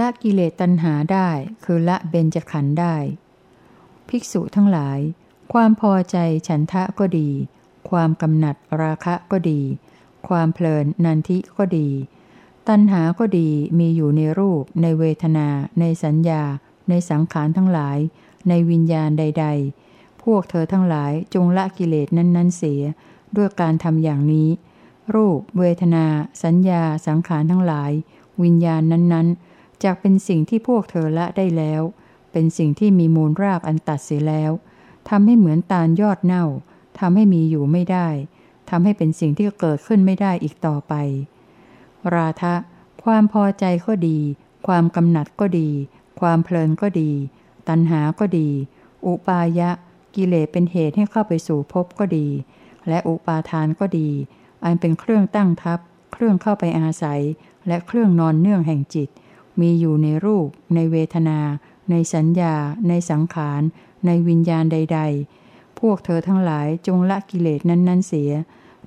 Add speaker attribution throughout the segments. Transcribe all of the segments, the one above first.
Speaker 1: ละกิเลสตัณหาได้คือละเบญจขันธ์ได้ ภิกษุทั้งหลาย ความพอใจฉันทะก็ดี ความกำหนัดราคะก็ดี ความเพลินนันทิก็ดี ตัณหาก็ดีมีอยู่ในรูป ในเวทนา ในสัญญา ในสังขารทั้งหลาย ในวิญญาณใด ๆ พวกเธอทั้งหลายจงละกิเลสนั้น ๆ เสีย ด้วยการทำอย่างนี้ รูป เวทนา สัญญา สังขารทั้งหลาย วิญญาณนั้นๆ จากเป็นสิ่งที่พวกเธอละได้แล้ว เป็นสิ่งที่มีมูลรากอันตัดเสียแล้วทำให้เหมือนตาลยอดเน่าทำให้มีอยู่ไม่ได้ทำให้เป็นสิ่งที่เกิดขึ้นไม่ได้อีกต่อไป ราทะ ความพอใจก็ดี ความกำหนัดก็ดี ความเพลินก็ดี ตัณหาก็ดี อุปายะ กิเลสเป็นเหตุให้เข้าไปสู่ภพก็ดี และอุปาทานก็ดี อันเป็นเครื่องตั้งทับ เครื่องเข้าไปอาศัย และเครื่องนอนเนื่องแห่งจิต มีอยู่ในรูป ในเวทนา ในสัญญา ในสังขาร ในวิญญาณใด ๆ พวกเธอทั้งหลายจงละกิเลสนั้นๆเสีย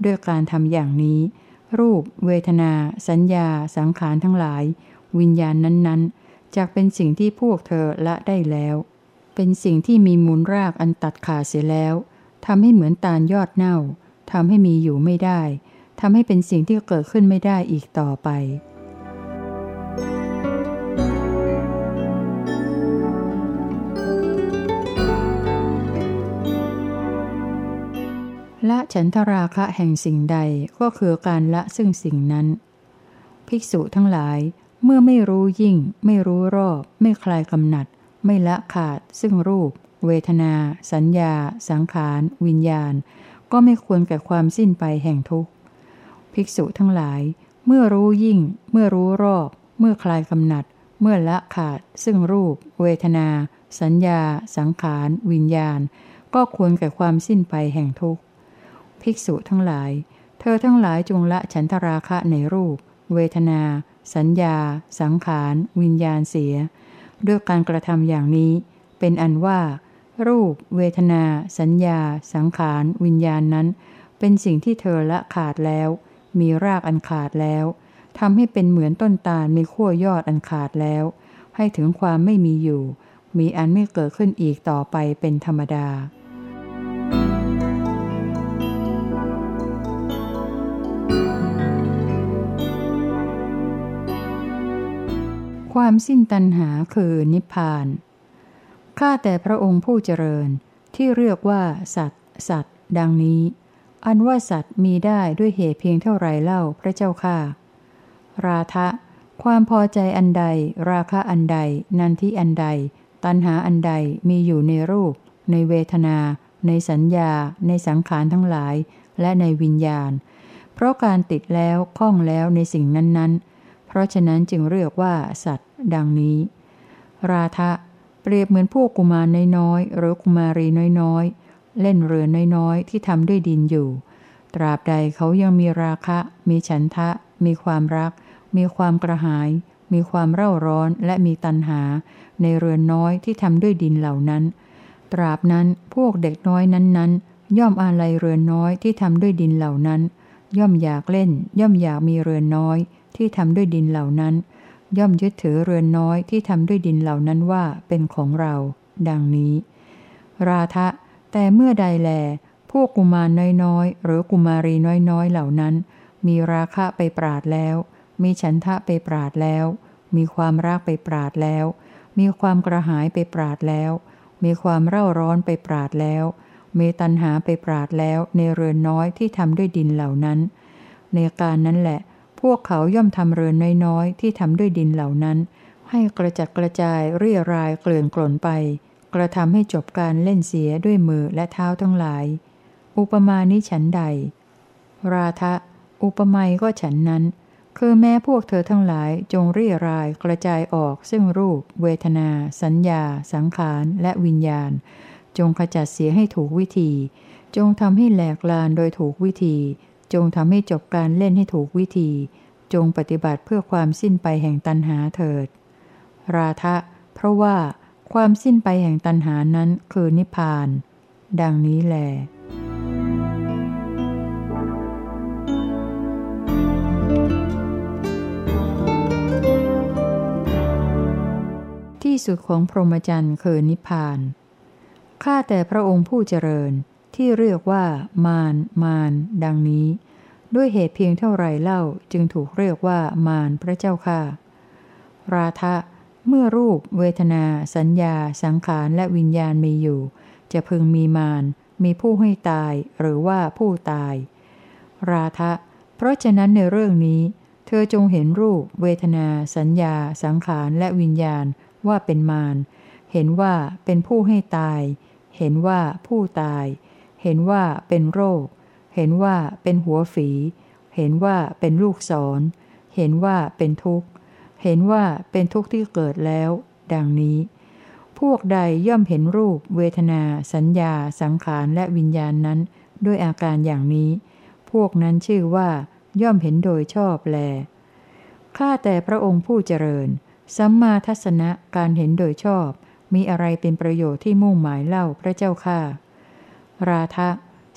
Speaker 1: ด้วยการทำอย่างนี้ รูป เวทนา สัญญา สังขารทั้งหลาย วิญญาณนั้นๆจะเป็นสิ่งที่พวกเธอละได้แล้ว เป็นสิ่งที่มีมูลรากอันตัดขาดเสียแล้วทำให้เหมือนตาลยอดเน่าทำให้มีอยู่ไม่ได้ทำให้เป็นสิ่งที่เกิดขึ้นไม่ได้อีกต่อไป ละฉันทราคะแห่งสิ่งใดก็คือการละซึ่งสิ่งนั้น ภิกษุทั้งหลายเมื่อไม่รู้ยิ่ง ไม่รู้รอบ ไม่คลายกำหนัด ไม่ละขาด ซึ่งรูป เวทนา สัญญา สังขาร วิญญาณ ก็ไม่ควรแก่ความสิ้นไปแห่งทุกข์ ภิกษุทั้งหลาย เมื่อรู้ยิ่ง เมื่อรู้รอบ เมื่อคลายกำหนัด เมื่อละขาด ซึ่งรูป เวทนา สัญญา สังขาร วิญญาณ ก็ควรแก่ความสิ้นไปแห่งทุกข์ ภิกษุทั้งหลาย เธอทั้งหลายจงละฉันทราคะในรูป เวทนา สัญญา สังขาร วิญญาณเสีย ด้วยการกระทำอย่างนี้ เป็นอันว่า รูป เวทนา สัญญา สังขาร วิญญาณนั้น เป็นสิ่งที่เธอละขาดแล้ว มีรากอันขาดแล้วทำให้เป็นเหมือนต้นตาลมีขั้วยอดอันขาดแล้ว ให้ถึงความไม่มีอยู่ มีอันไม่เกิดขึ้นอีกต่อไปเป็นธรรมดา ความสิ้นตัณหาคือนิพพาน ข้าแต่พระองค์ผู้เจริญ ที่เรียกว่า สัตว์สัตว์ดังนี้ อันว่าสัตว์มีได้ด้วยเหตุเพียงเท่าไรเล่าพระเจ้าค่ะ ราทะ ความพอใจอันใด ราคะอันใด นันทิอันใด ตัณหาอันใดมีอยู่ในรูป ในเวทนา ในสัญญา ในสังขารทั้งหลาย และในวิญญาณ เพราะการติดแล้วคล้องแล้วในสิ่งนั้นๆ เพราะฉะนั้นจึงเรียกว่า สัตว์ ดังนี้ ราทะเปรียบเหมือนพวกกุมารน้อยๆหรือกุมารีน้อยๆ เล่นเรือน้อยๆ ที่ทำด้วยดินอยู่ ตราบใดเขายังมีราคะ มีฉันทะ มีความรัก มีความกระหาย มีความเร่าร้อนและมีตัณหา ในเรือนน้อยที่ทำด้วยดินเหล่านั้น ตราบนั้นพวกเด็กน้อยนั้นๆ ย่อมอาลัยเรือนน้อยที่ทำด้วยดินเหล่านั้น ย่อมอยากเล่น ย่อมอยากมีเรือนน้อย ที่ทำด้วยดินเหล่านั้น ย่อมยึดถือเรือนน้อยที่ทำด้วยดินเหล่านั้นว่าเป็นของเรา ดังนี้ ราทะ แต่เมื่อใดแล พวกกุมารน้อยๆ หรือกุมารีน้อยๆ เหล่านั้น มีราคะไปปราดแล้ว มีฉันทะไปปราดแล้ว มีความรักไปปราดแล้ว มีความกระหายไปปราดแล้ว มีความเร่าร้อนไปปราดแล้วมีตัณหาไปปราดแล้วในเรือนน้อยที่ทำด้วยดินเหล่านั้น ในการนั้นแหละ พวกเขาย่อมทำเรือนน้อยๆ ที่ทำด้วยดินเหล่านั้น ให้กระจัดกระจายเรียรายเกลื่อนกล่นไป กระทำให้จบการเล่นเสียด้วยมือและเท้าทั้งหลาย อุปมาณิฉันใด ราทะ อุปไมยก็ฉันนั้น คือแม้พวกเธอทั้งหลายจงเรียรายกระจายออก ซึ่งรูป เวทนา สัญญา สังขารและวิญญาณ จงขจัดเสียให้ถูกวิธี จงทำให้แหลกลานโดยถูกวิธี จงทำให้จบการเล่นให้ถูกวิธี จงปฏิบัติเพื่อความสิ้นไปแห่งตันหาเถิด ราทะ เพราะว่าความสิ้นไปแห่งตันหานั้นคือนิพพาน ดังนี้แหละสุดของพรหมจรรย์คือนิพพาน ข้าแต่พระองค์ผู้เจริญ ที่เรียกว่า มาร มาร ดังนี้ ด้วยเหตุเพียงเท่าไรเล่าจึงถูกเรียกว่ามารพระเจ้าค่ะ ราทะ เมื่อรูป เวทนา สัญญา สังขาร และวิญญาณมีอยู่ จะพึงมีมาร มีผู้ให้ตาย หรือว่าผู้ตาย ราทะ เพราะฉะนั้นในเรื่องนี้ เธอจงเห็นรูป เวทนา สัญญา สังขาร และวิญญาณว่าเป็นมาร เห็นว่าเป็นผู้ให้ตาย เห็นว่าผู้ตาย เห็นว่าเป็นโรค เห็นว่าเป็นหัวฝี เห็นว่าเป็นลูกศร เห็นว่าเป็นทุกข์ เห็นว่าเป็นทุกข์ที่เกิดแล้ว ดังนี้ พวกใดย่อมเห็นรูป เวทนา สัญญา สังขาร และวิญญาณนั้น ด้วยอาการอย่างนี้ พวกนั้นชื่อว่า ย่อมเห็นโดยชอบแล ข้าแต่พระองค์ผู้เจริญ สัมมาทัศนะการเห็นโดยชอบ มีอะไรเป็นประโยชน์ที่มุ่งหมายเล่าพระเจ้าค่า ราทะ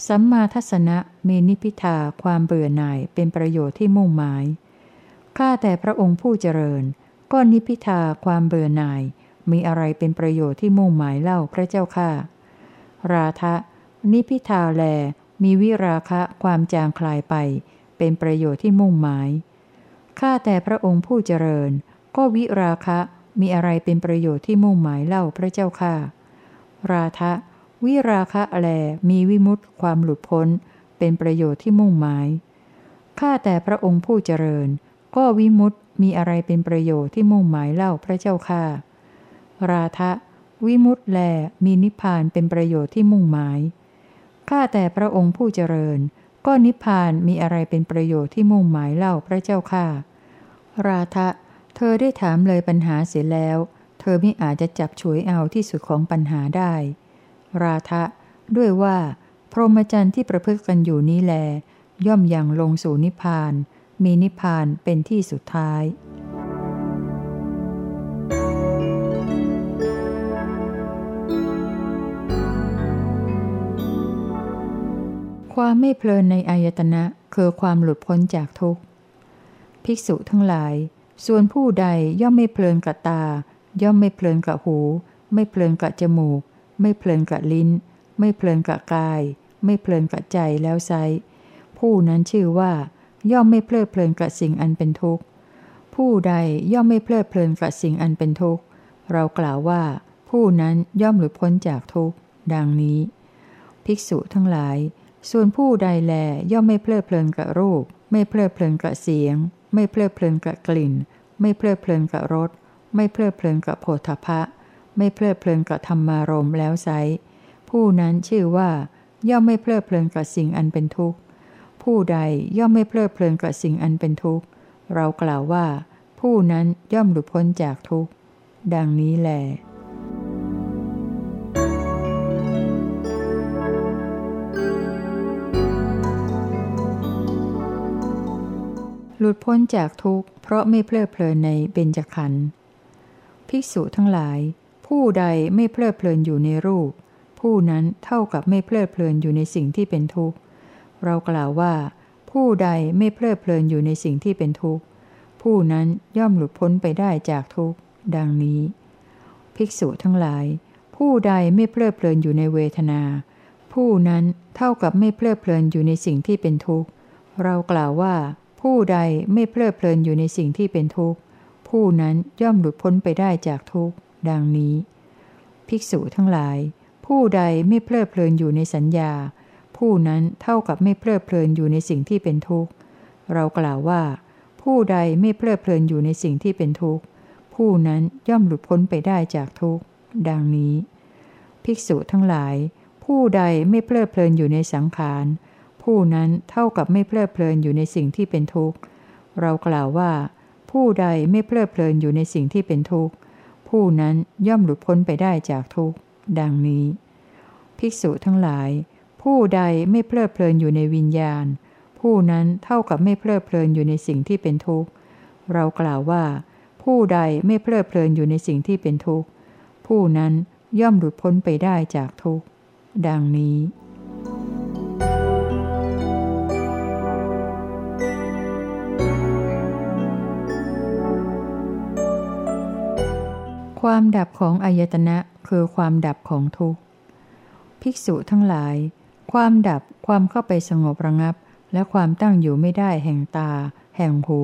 Speaker 1: สัมมาทัศนะมีนิพิทาความเบื่อหน่ายเป็นประโยชน์ที่มุ่งหมาย ข้าแต่พระองค์ผู้เจริญ ก็นิพิทาความเบื่อหน่าย มีอะไรเป็นประโยชน์ที่มุ่งหมายเล่าพระเจ้าค่าราทะ นิพิทาแล มีวิราคะความจางคลายไป เป็นประโยชน์ที่มุ่งหมาย ข้าแต่พระองค์ผู้เจริญ ก็วิราคะมีอะไรเป็นประโยชน์ที่มุ่งหมายเล่าพระเจ้าค่ะ ราทะ วิราคะแลมีวิมุตติความหลุดพ้น เป็นประโยชน์ที่มุ่งหมาย ข้าแต่พระองค์ผู้เจริญ ก็วิมุตติมีอะไรเป็นประโยชน์ที่มุ่งหมายเล่าพระเจ้าค่ะราทะ วิมุตติแลมีนิพพานเป็นประโยชน์ที่มุ่งหมาย ข้าแต่พระองค์ผู้เจริญ ก็นิพพานมีอะไรเป็นประโยชน์ที่มุ่งหมายเล่าพระเจ้าค่ะราทะ เธอได้ถามเลยปัญหาเสียแล้ว เธอไม่อาจจะจับฉวยเอาที่สุดของปัญหาได้ ราทะ ด้วยว่า พรหมจรรย์ที่ประพฤติกันอยู่นี้แล ย่อมยังลงสู่นิพพาน มีนิพพานเป็นที่สุดท้ายความไม่เพลินในอายตนะคือความหลุดพ้นจากทุกข์ ภิกษุทั้งหลาย ส่วนผู้ใดย่อมไม่เพลินกับตา ย่อมไม่เพลินกับหู ไม่เพลินกับจมูก ไม่เพลินกับลิ้น ไม่เพลินกับกาย ไม่เพลินกับใจแล้วไซผู้นั้นชื่อว่า ย่อมไม่เพลิดเพลินกับสิ่งอันเป็นทุกข์ ผู้ใดย่อมไม่เพลิดเพลินกับสิ่งอันเป็นทุกข์ เรากล่าวว่า ผู้นั้นย่อมหลุดพ้นจากทุกข์ ดังนี้ ภิกษุทั้งหลาย ส่วนผู้ใดแลย่อมไม่เพลิดเพลินกับรูป ไม่เพลิดเพลินกับเสียง ไม่เพลิดเพลินกับกลิ่น ไม่เพลิดเพลินกับรส ไม่เพลิดเพลินกับโผฏฐะ ไม่เพลิดเพลินกับธรรมารมแล้วไซผู้นั้นชื่อว่า ย่อมไม่เพลิดเพลินกับสิ่งอันเป็นทุกข์ ผู้ใดย่อมไม่เพลิดเพลินกับสิ่งอันเป็นทุกข์ เรากล่าวว่า ผู้นั้นย่อมหลุดพ้นจากทุกข์ ดังนี้แหละหลุดพ้นจากทุกข์เพราะไม่เพลิดเพลินในเบญจขันธ์ภิกษุทั้งหลาย ผู้ใดไม่เพลิดเพลินอยู่ในรูป ผู้นั้นเท่ากับไม่เพลิดเพลินอยู่ในสิ่งที่เป็นทุกข์ เรากล่าวว่า ผู้ใดไม่เพลิดเพลินอยู่ในสิ่งที่เป็นทุกข์ ผู้นั้นย่อมหลุดพ้นไปได้จากทุกข์ ดังนี้ ภิกษุทั้งหลาย ผู้ใดไม่เพลิดเพลินอยู่ในเวทนา ผู้นั้นเท่ากับไม่เพลิดเพลินอยู่ในสิ่งที่เป็นทุกข์ เรากล่าวว่า ผู้ใดไม่เพลิดเพลินอยู่ในสิ่งที่เป็นทุกข์ ผู้นั้นย่อมหลุดพ้นไปได้จากทุกข์ ดังนี้ ภิกษุทั้งหลาย ผู้ใดไม่เพลิดเพลินอยู่ในสัญญา ผู้นั้นเท่ากับไม่เพลิดเพลินอยู่ในสิ่งที่เป็นทุกข์ เรากล่าวว่า ผู้ใดไม่เพลิดเพลินอยู่ในสิ่งที่เป็นทุกข์ ผู้นั้นย่อมหลุดพ้นไปได้จากทุกข์ ดังนี้ ภิกษุทั้งหลาย ผู้ใดไม่เพลิดเพลินอยู่ในสังขาร ผู้นั้นเท่ากับไม่เพลิดเพลินอยู่ในสิ่งที่เป็นทุกข์ เรากล่าวว่า ผู้ใดไม่เพลิดเพลินอยู่ในสิ่งที่เป็นทุกข์ ผู้นั้นย่อมหลุดพ้นไปได้จากทุกข์ ดังนี้ ภิกษุทั้งหลาย ผู้ใดไม่เพลิดเพลินอยู่ในวิญญาณ ผู้นั้นเท่ากับไม่เพลิดเพลินอยู่ในสิ่งที่เป็นทุกข์ เรากล่าวว่า ผู้ใดไม่เพลิดเพลินอยู่ในสิ่งที่เป็นทุกข์ ผู้นั้นย่อมหลุดพ้นไปได้จากทุกข์ ดังนี้ ความดับของอายตนะคือความดับของทุกข์ ภิกษุทั้งหลาย ความดับความเข้าไปสงบระงับ และความตั้งอยู่ไม่ได้แห่งตา แห่งหู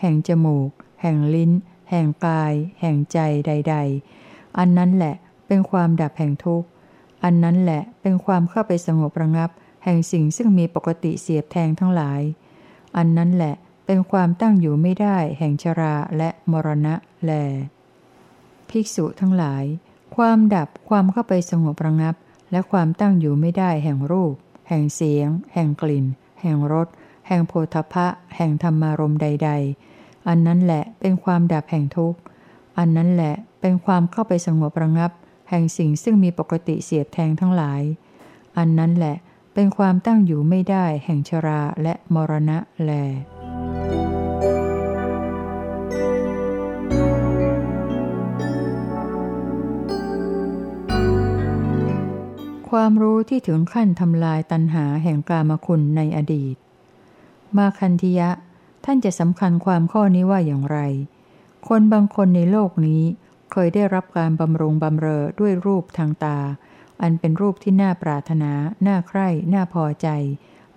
Speaker 1: แห่งจมูก แห่งลิ้น แห่งกาย แห่งใจใด ๆ อันนั้นแหละเป็นความดับแห่งทุกข์ อันนั้นแหละเป็นความเข้าไปสงบระงับ แห่งสิ่งซึ่งมีปกติเสียบแทงทั้งหลาย อันนั้นแหละเป็นความตั้งอยู่ไม่ได้แห่งชราและมรณะแล ภิกษุทั้งหลาย ความดับความเข้าไปสงบระงับ และความตั้งอยู่ไม่ได้แห่งรูป แห่งเสียง แห่งกลิ่น แห่งรสแห่งโพธพะ แห่งธรรมารมใด ๆ อันนั้นแหละเป็นความดับแห่งทุกข์ อันนั้นแหละเป็นความเข้าไปสงบระงับ แห่งสิ่งซึ่งมีปกติเสียบแทงทั้งหลาย อันนั้นแหละเป็นความตั้งอยู่ไม่ได้แห่งชราและมรณะแล ความรู้ที่ถึงขั้นทำลายตัณหาแห่งกามคุณในอดีต มาคันธิยะ ท่านจะสำคัญความข้อนี้ว่าอย่างไร คนบางคนในโลกนี้เคยได้รับการบำรุงบำเรอด้วยรูปทางตา อันเป็นรูปที่น่าปรารถนา น่าใคร่ น่าพอใจ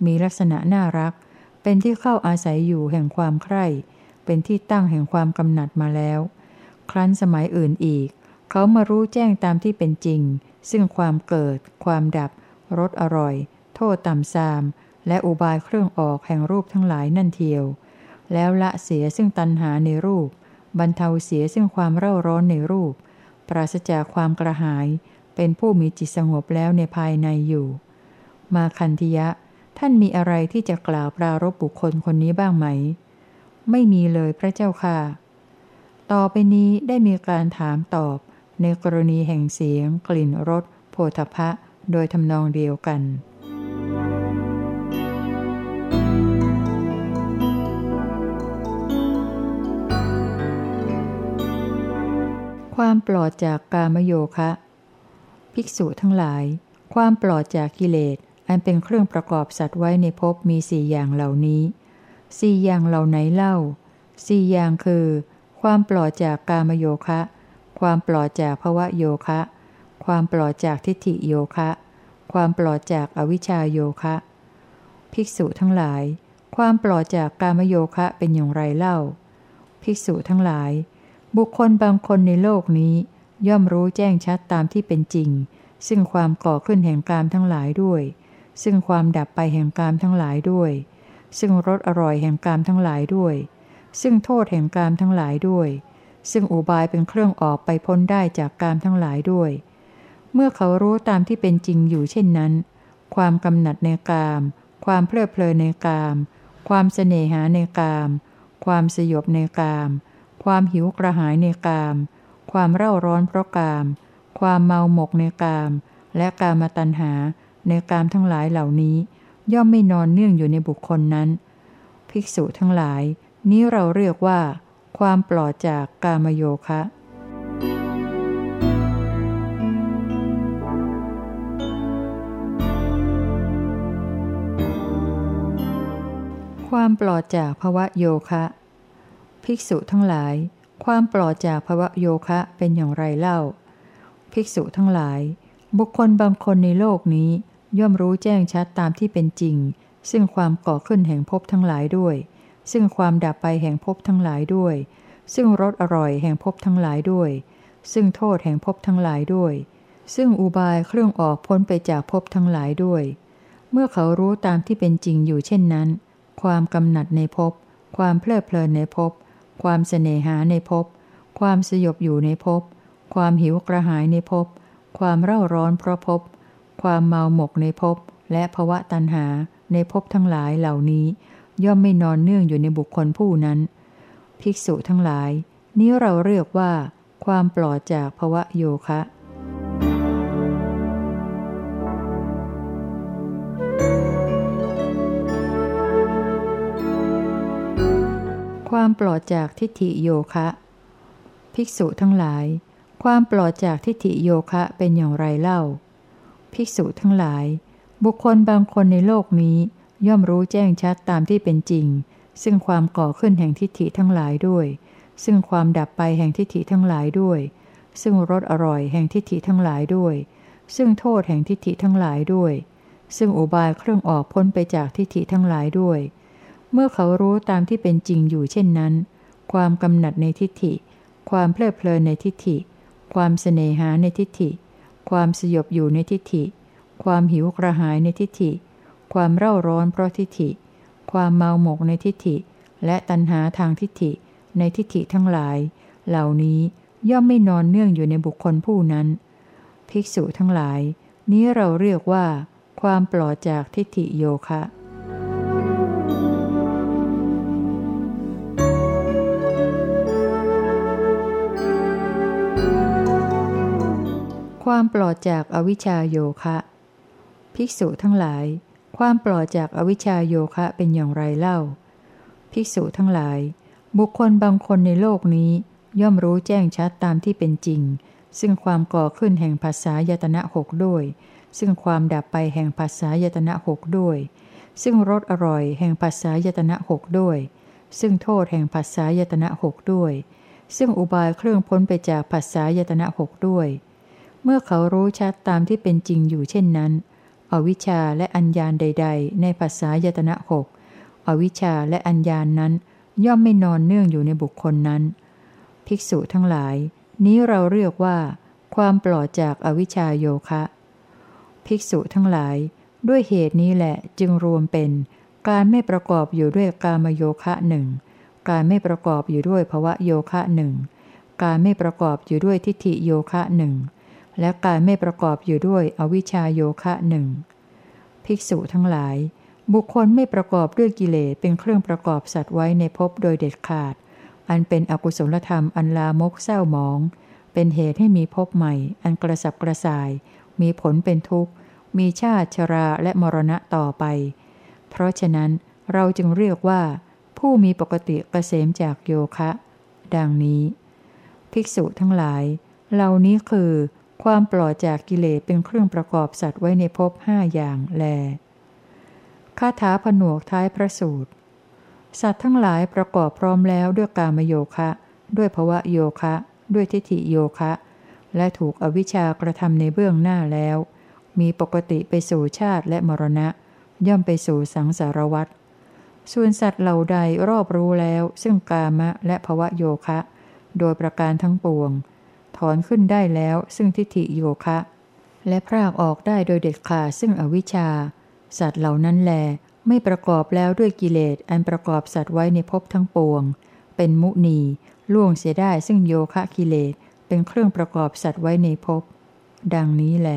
Speaker 1: มีลักษณะน่ารัก เป็นที่เข้าอาศัยอยู่แห่งความใคร่ เป็นที่ตั้งแห่งความกำหนัดมาแล้ว ครั้นสมัยอื่นอีก เขามารู้แจ้งตามที่เป็นจริง ซึ่งความเกิด ความดับรสอร่อย โทษต่ำซาม และอุบายเครื่องออกแห่งรูปทั้งหลายนั่นเทียว แล้วละเสียซึ่งตัณหาในรูป บรรเทาเสียซึ่งความเร่าร้อนในรูป ปราศจากความกระหาย เป็นผู้มีจิตสงบแล้วในภายในอยู่ มาคันธิยะ ท่านมีอะไรที่จะกล่าวปรารบบุคคลคนนี้บ้างไหม ไม่มีเลยพระเจ้าค่ะ ต่อไปนี้ได้มีการถามตอบ ในกรณีแห่งเสียง กลิ่นรสโผฏฐะโดยทำนองเดียวกันความปลอดจากกามโยคะ ภิกษุทั้งหลาย ความปลอดจากกิเลส อันเป็นเครื่องประกอบสัตว์ไว้ในภพมีสี่อย่างเหล่านี้สี่อย่างเหล่าไหนเล่าสี่อย่างคือ ความปลอดจากกามโยคะ ความปลอดจากภวะโยคะ ความปลอดจากทิฏฐิโยคะ ความปลอดจากอวิชชาโยคะ ภิกษุทั้งหลาย ความปลอดจากกามโยคะเป็นอย่างไรเล่า ภิกษุทั้งหลาย บุคคลบางคนในโลกนี้ ย่อมรู้แจ้งชัดตามที่เป็นจริง ซึ่งความก่อขึ้นแห่งกามทั้งหลายด้วย ซึ่งความดับไปแห่งกามทั้งหลายด้วย ซึ่งรสอร่อยแห่งกามทั้งหลายด้วย ซึ่งโทษแห่งกามทั้งหลายด้วย ซึ่งอุบายเป็นเครื่องออกไปพ้นได้จากกามทั้งหลายด้วย เมื่อเขารู้ตามที่เป็นจริงอยู่เช่นนั้น ความกำหนัดในกาม ความเพลิดเพลินในกาม ความเสน่หาในกาม ความสยบในกาม ความหิวกระหายในกาม ความเร่าร้อนเพราะกาม ความเมาหมกในกาม และกามตัณหาในกามทั้งหลายเหล่านี้ ย่อมไม่นอนเนื่องอยู่ในบุคคลนั้น ภิกษุทั้งหลาย นี้เราเรียกว่า ความปลอดจากกามโยคะ ความปลอดจากภวะโยคะ ภิกษุทั้งหลาย ความปลอดจากภวะโยคะเป็นอย่างไรเล่า ภิกษุทั้งหลาย บุคคลบางคนในโลกนี้ย่อมรู้แจ้งชัดตามที่เป็นจริง ซึ่งความก่อขึ้นแห่งภพทั้งหลายด้วย ซึ่งความดับไปแห่งภพทั้งหลายด้วย ซึ่งรสอร่อยแห่งภพทั้งหลายด้วย ซึ่งโทษแห่งภพทั้งหลายด้วย ซึ่งอุบายเครื่องออกพ้นไปจากภพทั้งหลายด้วย เมื่อเขารู้ตามที่เป็นจริงอยู่เช่นนั้น ความกำหนัดในภพ ความเพลิดเพลินในภพ ความเสน่หาในภพ ความสยบอยู่ในภพ ความหิวกระหายในภพ ความเร่าร้อนเพราะภพ ความเมาหมกในภพ และภวะตัณหาในภพทั้งหลายเหล่านี้ ย่อมไม่นอนเนื่องอยู่ในบุคคลผู้นั้น ภิกษุทั้งหลาย นี้เราเรียกว่า ความปลอดจากภวะโยคะความปลอดจากทิฏฐิโยคะ ภิกษุทั้งหลาย ความปลอดจากทิฏฐิโยคะเป็นอย่างไรเล่า ภิกษุทั้งหลาย บุคคลบางคนในโลกนี้ ย่อมรู้แจ้งชัดตามที่เป็นจริง ซึ่งความก่อขึ้นแห่งทิฏฐิทั้งหลายด้วย ซึ่งความดับไปแห่งทิฏฐิทั้งหลายด้วย ซึ่งรสอร่อยแห่งทิฏฐิทั้งหลายด้วย ซึ่งโทษแห่งทิฏฐิทั้งหลายด้วย ซึ่งอุบายเครื่องออกพ้นไปจากทิฏฐิทั้งหลายด้วย เมื่อเขารู้ตามที่เป็นจริงอยู่เช่นนั้น ความกำหนัดในทิฏฐิ ความเพลิดเพลินในทิฏฐิ ความเสน่หาในทิฏฐิ ความสยบอยู่ในทิฏฐิ ความหิวกระหายในทิฏฐิ ความเร่าร้อนเพราะทิฏฐิ ความเมาหมกในทิฏฐิ และตัณหาทางทิฏฐิ ในทิฏฐิทั้งหลาย เหล่านี้ย่อมไม่นอนเนื่องอยู่ในบุคคลผู้นั้น ภิกษุทั้งหลาย นี้เราเรียกว่า ความปลอดจากทิฏฐิโยคะความปลอดจากอวิชชาโยคะ ภิกษุทั้งหลาย ความปลอดจากอวิชชาโยคะเป็นอย่างไรเล่า ภิกษุทั้งหลาย บุคคลบางคนในโลกนี้ย่อมรู้แจ้งชัดตามที่เป็นจริง ซึ่งความก่อขึ้นแห่งภาษายตนะหกด้วย ซึ่งความดับไปแห่งภาษายตนะหกด้วย ซึ่งรสอร่อยแห่งภาษายตนะหกด้วย ซึ่งโทษแห่งภาษายตนะหกด้วย ซึ่งอุบายเครื่องพ้นไปจากภาษายตนะหกด้วย เมื่อเขารู้ชัดตามที่เป็นจริงอยู่เช่นนั้น อวิชชาและอัญญาณใด ๆ ในภาษายตนะหกอวิชชาและอัญญาณนั้น ย่อมไม่นอนเนื่องอยู่ในบุคคลนั้น ภิกษุทั้งหลาย นี้เราเรียกว่า ความปลอดจากอวิชชาโยคะ ภิกษุทั้งหลาย ด้วยเหตุนี้แหละจึงรวมเป็น การไม่ประกอบอยู่ด้วยกามโยคะหนึ่งการไม่ประกอบอยู่ด้วยภวะโยคะหนึ่งการไม่ประกอบอยู่ด้วยทิฏฐิโยคะหนึ่ง และการไม่ประกอบอยู่ด้วยอวิชชาโยคะหนึ่งภิกษุทั้งหลาย บุคคลไม่ประกอบด้วยกิเลสเป็นเครื่องประกอบสัตว์ไว้ในภพโดยเด็ดขาด อันเป็นอกุศลธรรมอันลามกเศร้าหมอง เป็นเหตุให้มีภพใหม่ อันกระสับกระส่าย มีผลเป็นทุกข์ มีชาติชราและมรณะต่อไป เพราะฉะนั้นเราจึงเรียกว่า ผู้มีปกติเกษมจากโยคะ ดังนี้ ภิกษุทั้งหลาย เหล่านี้คือ ความปลอดจากกิเลสเป็นเครื่องประกอบสัตว์ไว้ในภพห้าอย่างแลคาถาผนวกท้ายพระสูตร สัตว์ทั้งหลายประกอบพร้อมแล้วด้วยกามโยคะ ด้วยภวะโยคะ ด้วยทิฏฐิโยคะ และถูกอวิชชากระทำในเบื้องหน้าแล้ว มีปกติไปสู่ชาติและมรณะ ย่อมไปสู่สังสารวัฏส่วนสัตว์เหล่าใดรอบรู้แล้ว ซึ่งกามะและภวะโยคะ โดยประการทั้งปวง ถอนขึ้นได้แล้ว ซึ่งทิฏฐิโยคะ และพรากออกได้โดยเด็ดขาดซึ่งอวิชชา สัตว์เหล่านั้นแล ไม่ประกอบแล้วด้วยกิเลสอันประกอบสัตว์ไว้ในภพทั้งปวง เป็นมุนี ล่วงเสียได้ซึ่งโยคะกิเลสเป็นเครื่องประกอบสัตว์ไว้ในภพดังนี้แล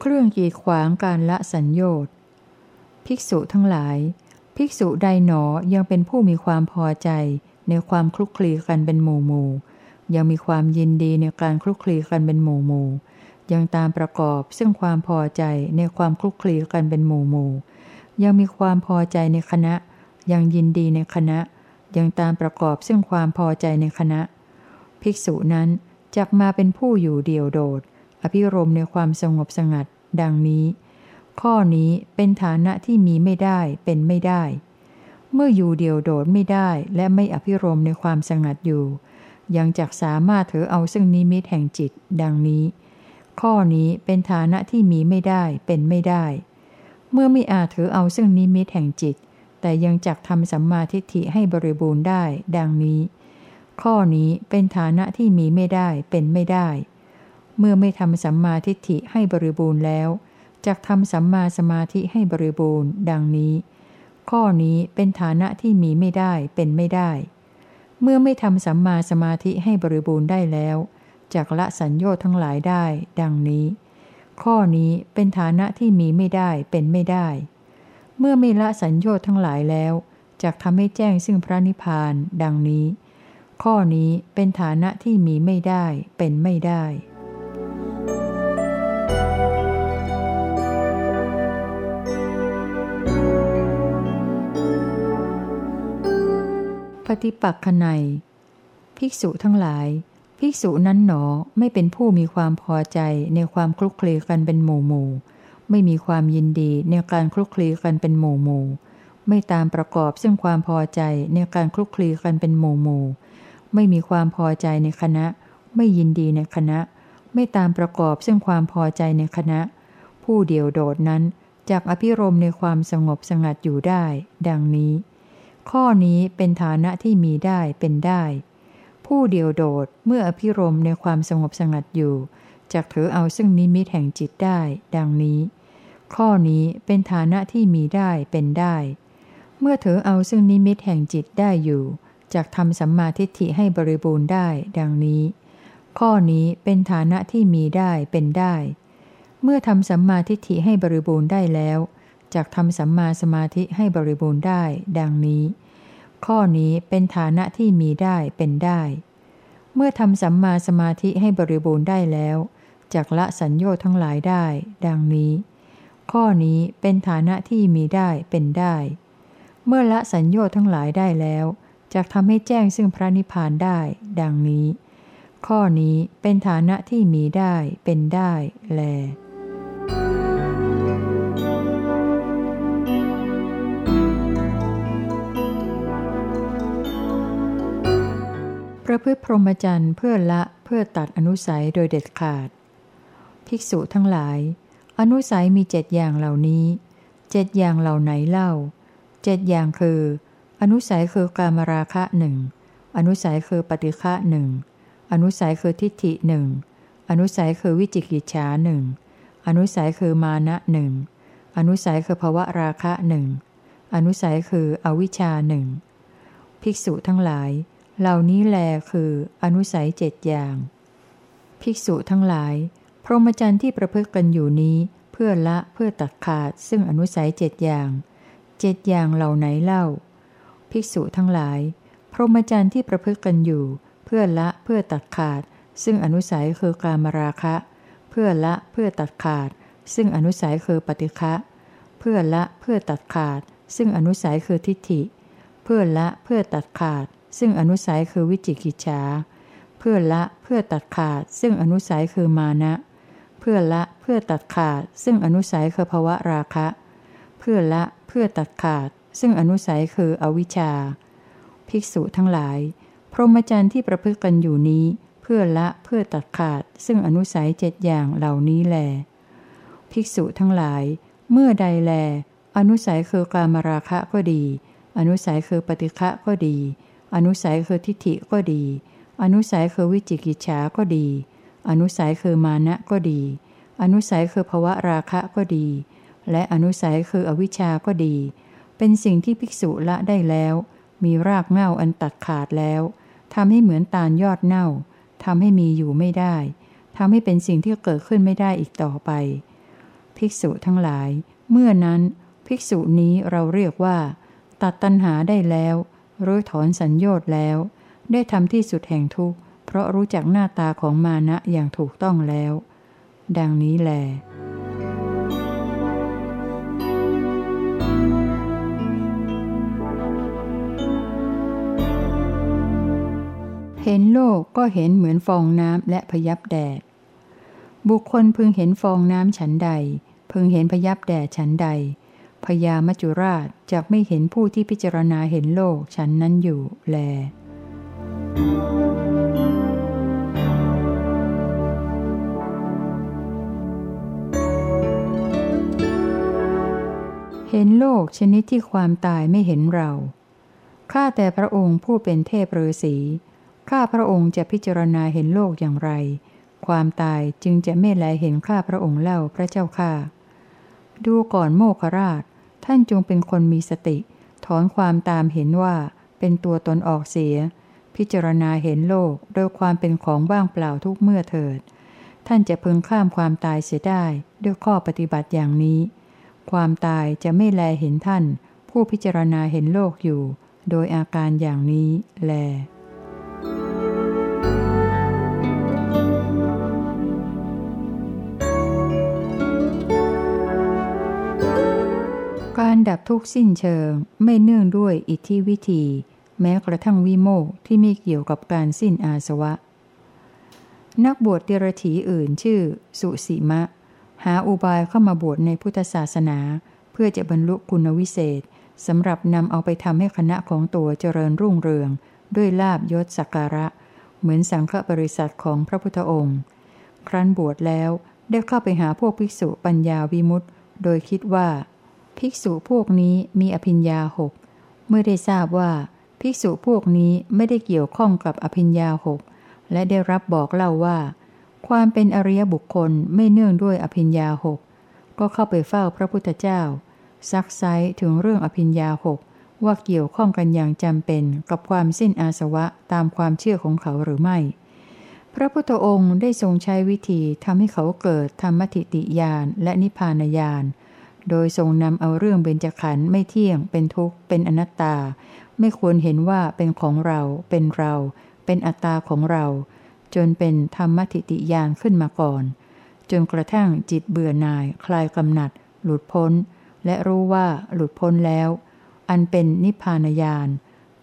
Speaker 1: เครื่องกีดขวางการละสัญโยชน์ ภิกษุทั้งหลาย ภิกษุใดหนอยังเป็นผู้มีความพอใจในความคลุกคลีกันเป็นหมู่หมู่ยังมีความยินดีในการคลุกคลีกันเป็นหมู่หมู่ยังตามประกอบซึ่งความพอใจในความคลุกคลีกันเป็นหมู่หมู่ยังมีความพอใจในคณะ ยังยินดีในคณะ ยังตามประกอบซึ่งความพอใจในคณะ ภิกษุนั้นจักมาเป็นผู้อยู่เดียวโดด อภิรมในความสงบสงัด ดังนี้ ข้อนี้เป็นฐานะที่มีไม่ได้เป็นไม่ได้ เมื่ออยู่เดียวโดดไม่ได้และไม่อภิรมในความสงัดอยู่ ยังจักสามารถถือเอาซึ่งนิมิตแห่งจิต ดังนี้ ข้อนี้เป็นฐานะที่มีไม่ได้เป็นไม่ได้ เมื่อไม่อาจถือเอาซึ่งนิมิตแห่งจิต แต่ยังจักทำสัมมาทิฏฐิให้บริบูรณ์ได้ ดังนี้ ข้อนี้เป็นฐานะที่มีไม่ได้เป็นไม่ได้ เมื่อไม่ทำสัมมาทิฏฐิให้บริบูรณ์แล้ว จักทำสัมมาสมาธิให้บริบูรณ์ ดังนี้ ข้อนี้เป็นฐานะที่มีไม่ได้เป็นไม่ได้ เมื่อไม่ทำสัมมาสมาธิให้บริบูรณ์ได้แล้วจากละสัญญาทั้งหลายได้ ดังนี้ ข้อนี้เป็นฐานะที่มีไม่ได้เป็นไม่ได้ เมื่อไม่ละสัญญาทั้งหลายแล้วจากทำให้แจ้งซึ่งพระนิพพาน ดังนี้ ข้อนี้เป็นฐานะที่มีไม่ได้เป็นไม่ได้ ปฏิปักขในภิกษุทั้งหลาย ภิกษุนั้นหนอไม่เป็นผู้มีความพอใจในความคลุกคลีกันเป็นหมู่หมู่ไม่มีความยินดีในการคลุกคลีกันเป็นหมู่หมู่ไม่ตามประกอบซึ่งความพอใจในการคลุกคลีกันเป็นหมู่หมู่ไม่มีความพอใจในคณะ ไม่ยินดีในคณะ ไม่ตามประกอบซึ่งความพอใจในคณะ ผู้เดียวโดดนั้นจากอภิรมในความสงบสงัดอยู่ได้ ดังนี้ ข้อนี้เป็นฐานะที่มีได้เป็นได้ ผู้เดียวโดดเมื่ออภิรมในความสงบสงัดอยู่จากถือเอาซึ่งนิมิตแห่งจิตได้ ดังนี้ ข้อนี้เป็นฐานะที่มีได้เป็นได้ เมื่อถือเอาซึ่งนิมิตแห่งจิตได้อยู่จากทำสัมมาทิฏฐิให้บริบูรณ์ได้ ดังนี้ ข้อนี้เป็นฐานะที่มีได้เป็นได้ เมื่อทำสัมมาทิฏฐิให้บริบูรณ์ได้แล้ว จากทำสัมมาสมาธิให้บริบูรณ์ได้ ดังนี้ ข้อนี้เป็นฐานะที่มีได้เป็นได้ เมื่อทำสัมมาสมาธิให้บริบูรณ์ได้แล้วจากละสัญญาทั้งหลายได้ ดังนี้ ข้อนี้เป็นฐานะที่มีได้เป็นได้ เมื่อละสัญญาทั้งหลายได้แล้วจะทำให้แจ้งซึ่งพระนิพพานได้ ดังนี้ ข้อนี้เป็นฐานะที่มีได้เป็นได้แล ประพฤติพรหมจรรย์เพื่อละเพื่อตัดอนุสัยโดยเด็ดขาด ภิกษุทั้งหลาย อนุสัยมีเจ็ดอย่างเหล่านี้เจ็ดอย่างเหล่าไหนเล่าเจ็ดอย่างคือ อนุสัยคือการมราคะหนึ่งอนุสัยคือปฏิฆะหนึ่งอนุสัยคือทิฏฐิหนึ่งอนุสัยคือวิจิกิจฉาหนึ่งอนุสัยคือมานะหนึ่งอนุสัยคือภวะราคะหนึ่งอนุสัยคืออวิชชาหนึ่งภิกษุทั้งหลาย เหล่านี้แลคืออนุสัยเจ็ดอย่าง ภิกษุทั้งหลาย พรหมจรรย์ที่ประพฤติกันอยู่นี้ เพื่อละเพื่อตัดขาดซึ่งอนุสัยเจ็ดอย่างเจ็ดอย่างเหล่าไหนเล่า ภิกษุทั้งหลาย พรหมจรรย์ที่ประพฤติกันอยู่ เพื่อละเพื่อตัดขาด ซึ่งอนุสัยคือการมราคะ เพื่อละเพื่อตัดขาด ซึ่งอนุสัยคือปฏิฆะเพื่อละเพื่อตัดขาด ซึ่งอนุสัยคือทิฏฐิ เพื่อละเพื่อตัดขาด ซึ่งอนุสัยคือวิจิกิจฉาเพื่อละเพื่อตัดขาด ซึ่งอนุสัยคือมานะ เพื่อละเพื่อตัดขาด ซึ่งอนุสัยคือภวะราคะ เพื่อละเพื่อตัดขาด ซึ่งอนุสัยคืออวิชชา ภิกษุทั้งหลาย พรหมจรรย์ที่ประพฤติกันอยู่นี้ เพื่อละเพื่อตัดขาด ซึ่งอนุสัยเจ็ดอย่างเหล่านี้แล ภิกษุทั้งหลาย เมื่อใดแล อนุสัยคือการมราคะก็ดี อนุสัยคือปฏิฆะก็ดี อนุสัยคือทิฏฐิก็ดี อนุสัยคือวิจิกิจฉาก็ดี อนุสัยคือมานะก็ดี อนุสัยคือภวะราคะก็ดี และอนุสัยคืออวิชชาก็ดี เป็นสิ่งที่ภิกษุละได้แล้ว มีรากเง่าอันตัดขาดแล้วทำให้เหมือนตาลยอดเน่าทำให้มีอยู่ไม่ได้ทำให้เป็นสิ่งที่เกิดขึ้นไม่ได้อีกต่อไป ภิกษุทั้งหลาย เมื่อนั้น ภิกษุนี้เราเรียกว่า ตัดตัณหาได้แล้ว รู้ถอนสัญญอดแล้ว ได้ทำที่สุดแห่งทุกข์ เพราะรู้จักหน้าตาของมานะอย่างถูกต้องแล้ว ดังนี้แลเห็นโลกก็เห็นเหมือนฟองน้ำและพยับแดด บุคคลพึงเห็นฟองน้ำฉันใด พึงเห็นพยับแดดฉันใด พยามัจจุราชจะไม่เห็นผู้ที่พิจารณาเห็นโลกฉันนั้นอยู่แล เห็นโลกชนิดที่ความตายไม่เห็นเรา ข้าแต่พระองค์ผู้เป็นเทพฤาษีข้าพระองค์จะพิจารณาเห็นโลกอย่างไร ความตายจึงจะไม่แลเห็นข้าพระองค์เล่าพระเจ้าข้าดูก่อนโมคราช ท่านจงเป็นคนมีสติ ถอนความตามเห็นว่า เป็นตัวตนออกเสีย พิจารณาเห็นโลกโดยความเป็นของว่างเปล่าทุกเมื่อเถิด ท่านจะพึงข้ามความตายเสียได้ด้วยข้อปฏิบัติอย่างนี้ ความตายจะไม่แลเห็นท่าน ผู้พิจารณาเห็นโลกอยู่ โดยอาการอย่างนี้แล การดับทุกข์สิ้นเชิง ไม่เนื่องด้วยอิทธิวิธี แม้กระทั่งวิโมกที่ไม่เกี่ยวกับการสิ้นอาสวะ นักบวชเดรถีอื่นชื่อ สุสีมะ หาอุบายเข้ามาบวชในพุทธศาสนา เพื่อจะบรรลุคุณวิเศษสำหรับนำเอาไปทำให้คณะของตัวเจริญรุ่งเรือง ด้วยลาบยศสักการะ เหมือนสังฆบริษัทของพระพุทธองค์ ครั้นบวชแล้วได้เข้าไปหาพวกภิกษุปัญญาวิมุตต์โดยคิดว่า ภิกษุพวกนี้มีอภิญญาหกเมื่อได้ทราบว่า ภิกษุพวกนี้ไม่ได้เกี่ยวข้องกับอภิญญาหกและได้รับบอกเล่าว่า ความเป็นอริยบุคคลไม่เนื่องด้วยอภิญญาหกก็เข้าไปเฝ้าพระพุทธเจ้า ซักไซถึงเรื่องอภิญญาหกว่าเกี่ยวข้องกันอย่างจำเป็นกับความสิ้นอาสวะตามความเชื่อของเขาหรือไม่ พระพุทธองค์ได้ทรงใช้วิธีทำให้เขาเกิดธรรมทิติยานและนิพพานญาณ โดยทรงนำเอาเรื่องเบญจขันธ์ไม่เที่ยง เป็นทุกข์ เป็นอนัตตา ไม่ควรเห็นว่าเป็นของเรา เป็นเรา เป็นอัตตาของเรา จนเป็นธรรมทิติยานขึ้นมาก่อน จนกระทั่งจิตเบื่อหน่าย คลายกำหนัด หลุดพ้น และรู้ว่าหลุดพ้นแล้ว อันเป็นนิพพานญาณ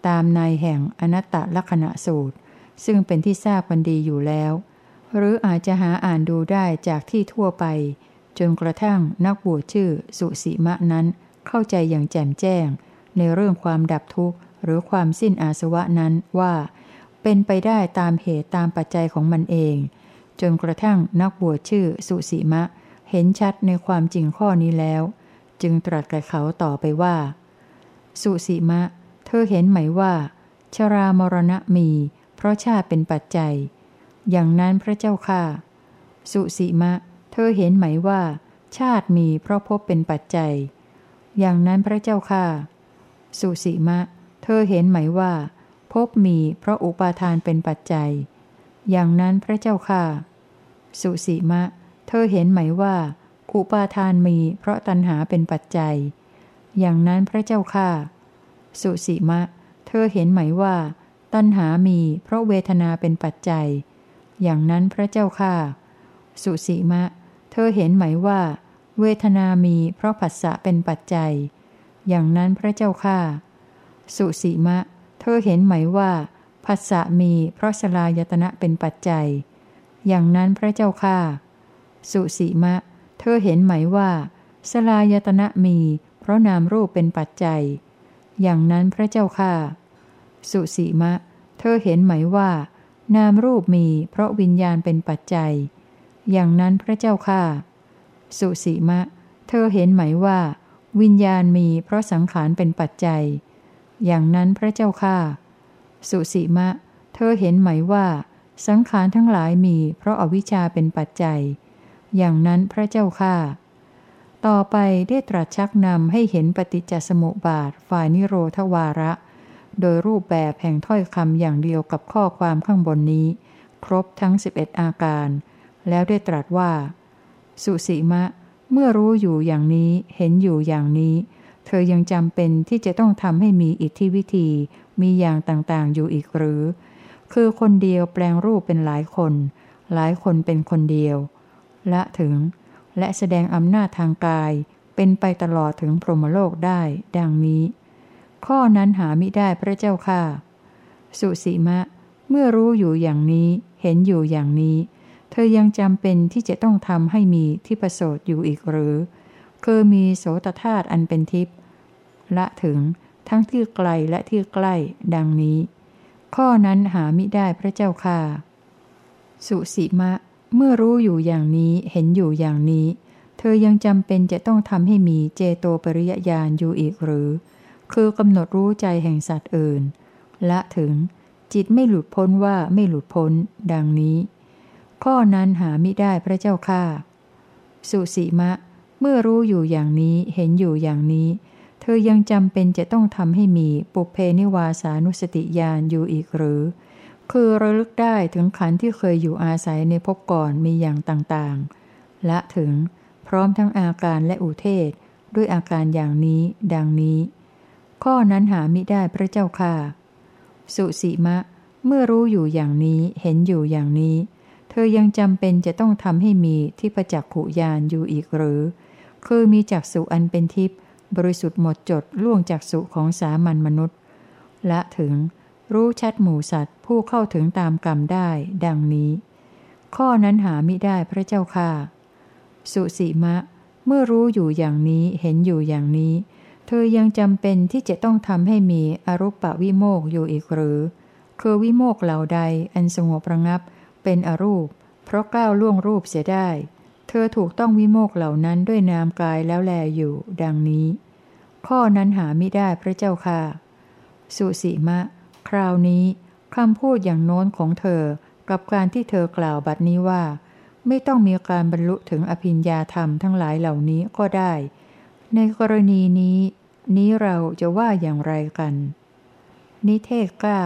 Speaker 1: ตามในแห่งอนัตตลักษณะสูตร ซึ่งเป็นที่ทราบกันดีอยู่แล้ว หรืออาจจะหาอ่านดูได้จากที่ทั่วไป จนกระทั่งนักบวชชื่อสุสีมะนั้นเข้าใจอย่างแจ่มแจ้ง ในเรื่องความดับทุกข์หรือความสิ้นอาสวะนั้นว่า เป็นไปได้ตามเหตุตามปัจจัยของมันเอง จนกระทั่งนักบวชชื่อสุสีมะ เห็นชัดในความจริงข้อนี้แล้ว จึงตรัสกับเขาต่อไปว่า สุสีมะ เธอเห็นไหมว่า ชรามรณะมี เพราะชาติเป็นปัจจัย อย่างนั้นพระเจ้าค่ะ สุสีมะ เธอเห็นไหมว่า ชาติมีเพราะพบเป็นปัจจัย อย่างนั้นพระเจ้าค่ะ สุสีมะ เธอเห็นไหมว่า พบมีเพราะอุปาทานเป็นปัจจัย อย่างนั้นพระเจ้าค่ะ สุสีมะ เธอเห็นไหมว่า อุปาทานมีเพราะตัณหาเป็นปัจจัย อย่างนั้นพระเจ้าค่าสุสีมะ เธอเห็นไหมว่า ตัณหามีเพราะเวทนาเป็นปัจจัย อย่างนั้นพระเจ้าค่าสุสีมะเธอเห็นไหมว่า เวทนามีเพราะผัสสะเป็นปัจจัย อย่างนั้นพระเจ้าค่าสุสีมะ เธอเห็นไหมว่าผัสสะมีเพราะสลายตนะเป็นปัจจัย อย่างนั้นพระเจ้าค่าสุสีมะ เธอเห็นไหมว่า สลายตนะมี เพราะนามรูปเป็นปัจจัย อย่างนั้นพระเจ้าค่ะสุสีมะ เธอเห็นไหมว่า นามรูปมี เพราะวิญญาณเป็นปัจจัย อย่างนั้นพระเจ้าค่ะ สุสีมะ เธอเห็นไหมว่า วิญญาณมีเพราะสังขารเป็นปัจจัย อย่างนั้นพระเจ้าค่ะ สุสีมะ เธอเห็นไหมว่า สังขารทั้งหลายมีเพราะอาวิชชาเป็นปัจจัย อย่างนั้นพระเจ้าค่าต่อไปได้ตรัสชักนำให้เห็นปฏิจจสมุปบาทฝ่ายนิโรธวาระ โดยรูปแบบแห่งถ้อยคำอย่างเดียวกับข้อความข้างบนนี้ ครบทั้ง 11 อาการ แล้วได้ตรัสว่า สุสีมะ เมื่อรู้อยู่อย่างนี้เห็นอยู่อย่างนี้ เธอยังจำเป็นที่จะต้องทำให้มีอิทธิวิธี มีอย่างต่างๆ อยู่อีกหรือ คือคนเดียวแปลงรูปเป็นหลายคน หลายคนเป็นคนเดียว ละถึง และแสดงอำนาจทางกาย เป็นไปตลอดถึงพรหมโลกได้ ดังนี้ ข้อนั้นหามิได้พระเจ้าค่ะ สุสีมะ เมื่อรู้อยู่อย่างนี้เห็นอยู่อย่างนี้ ธอยังจำเป็นที่จะต้องทำให้มีที่ประโสดอยู่อีกหรือ คือมีโสตธาตุอันเป็นทิพย์ละถึงทั้งที่ไกลและที่ใกล้ดังนี้ ข้อนั้นหามิได้พระเจ้าค่ะ สุสีมะ เมื่อรู้อยู่อย่างนี้เห็นอยู่อย่างนี้ เธอยังจำเป็นจะต้องทำให้มีเจโตปริยญาณอยู่อีกหรือ คือกำหนดรู้ใจแห่งสัตว์อื่น ละถึงจิตไม่หลุดพ้นว่าไม่หลุดพ้น ดังนี้ ข้อนั้นหาไม่ได้พระเจ้าค่าสุสีมะ เมื่อรู้อยู่อย่างนี้เห็นอยู่อย่างนี้ เธอยังจำเป็นจะต้องทำให้มีปุเพนิวาสานุสติญาณอยู่อีกหรือ คือระลึกได้ถึงขันที่เคยอยู่อาศัยในภพก่อนมีอย่างต่างๆ และถึงพร้อมทั้งอาการและอุเทศ ด้วยอาการอย่างนี้ ดังนี้ ข้อนั้นหามิได้พระเจ้าค่ะสุสีมะ เมื่อรู้อยู่อย่างนี้เห็นอยู่อย่างนี้ ธอยังจำเป็นจะต้องทำให้มีที่ประจักขุยานอยู่อีกหรือ คือมีจักสุอันเป็นทิพย์บริสุทธิ์หมดจดล่วงจากสุของสามัญมนุษย์ และถึงรู้ชัดหมู่สัตว์ผู้เข้าถึงตามกรรมได้ ดังนี้ ข้อนั้นหามิได้พระเจ้าค่ะ สุสีมะ เมื่อรู้อยู่อย่างนี้เห็นอยู่อย่างนี้ เธอยังจำเป็นที่จะต้องทำให้มีอรุปปวิโมกอยู่อีกหรือ คือวิโมกเหล่าใดอันสงบระงับ เป็นอรูป เพราะก้าวล่วงรูปเสียได้ เธอถูกต้องวิโมกเหล่านั้นด้วยนามกายแล้วแลอยู่ ดังนี้ ข้อนั้นหาไม่ได้พระเจ้าค่ะ สุสีมะ คราวนี้คำพูดอย่างโน้นของเธอกับการที่เธอกล่าวบัดนี้ว่า ไม่ต้องมีการบรรลุถึงอภิญญาธรรมทั้งหลายเหล่านี้ก็ได้ ในกรณีนี้ นี้เราจะว่าอย่างไรกัน นิเทศเก้า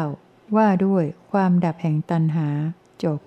Speaker 1: ว่าด้วยความดับแห่งตันหาจบ